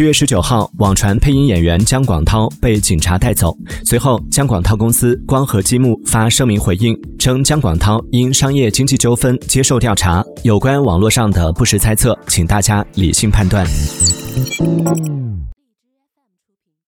七月十九号，网传配音演员姜广涛被警察带走。随后，姜广涛公司光合积木发声明回应，称姜广涛因商业经济纠纷接受调查。有关网络上的不实猜测，请大家理性判断。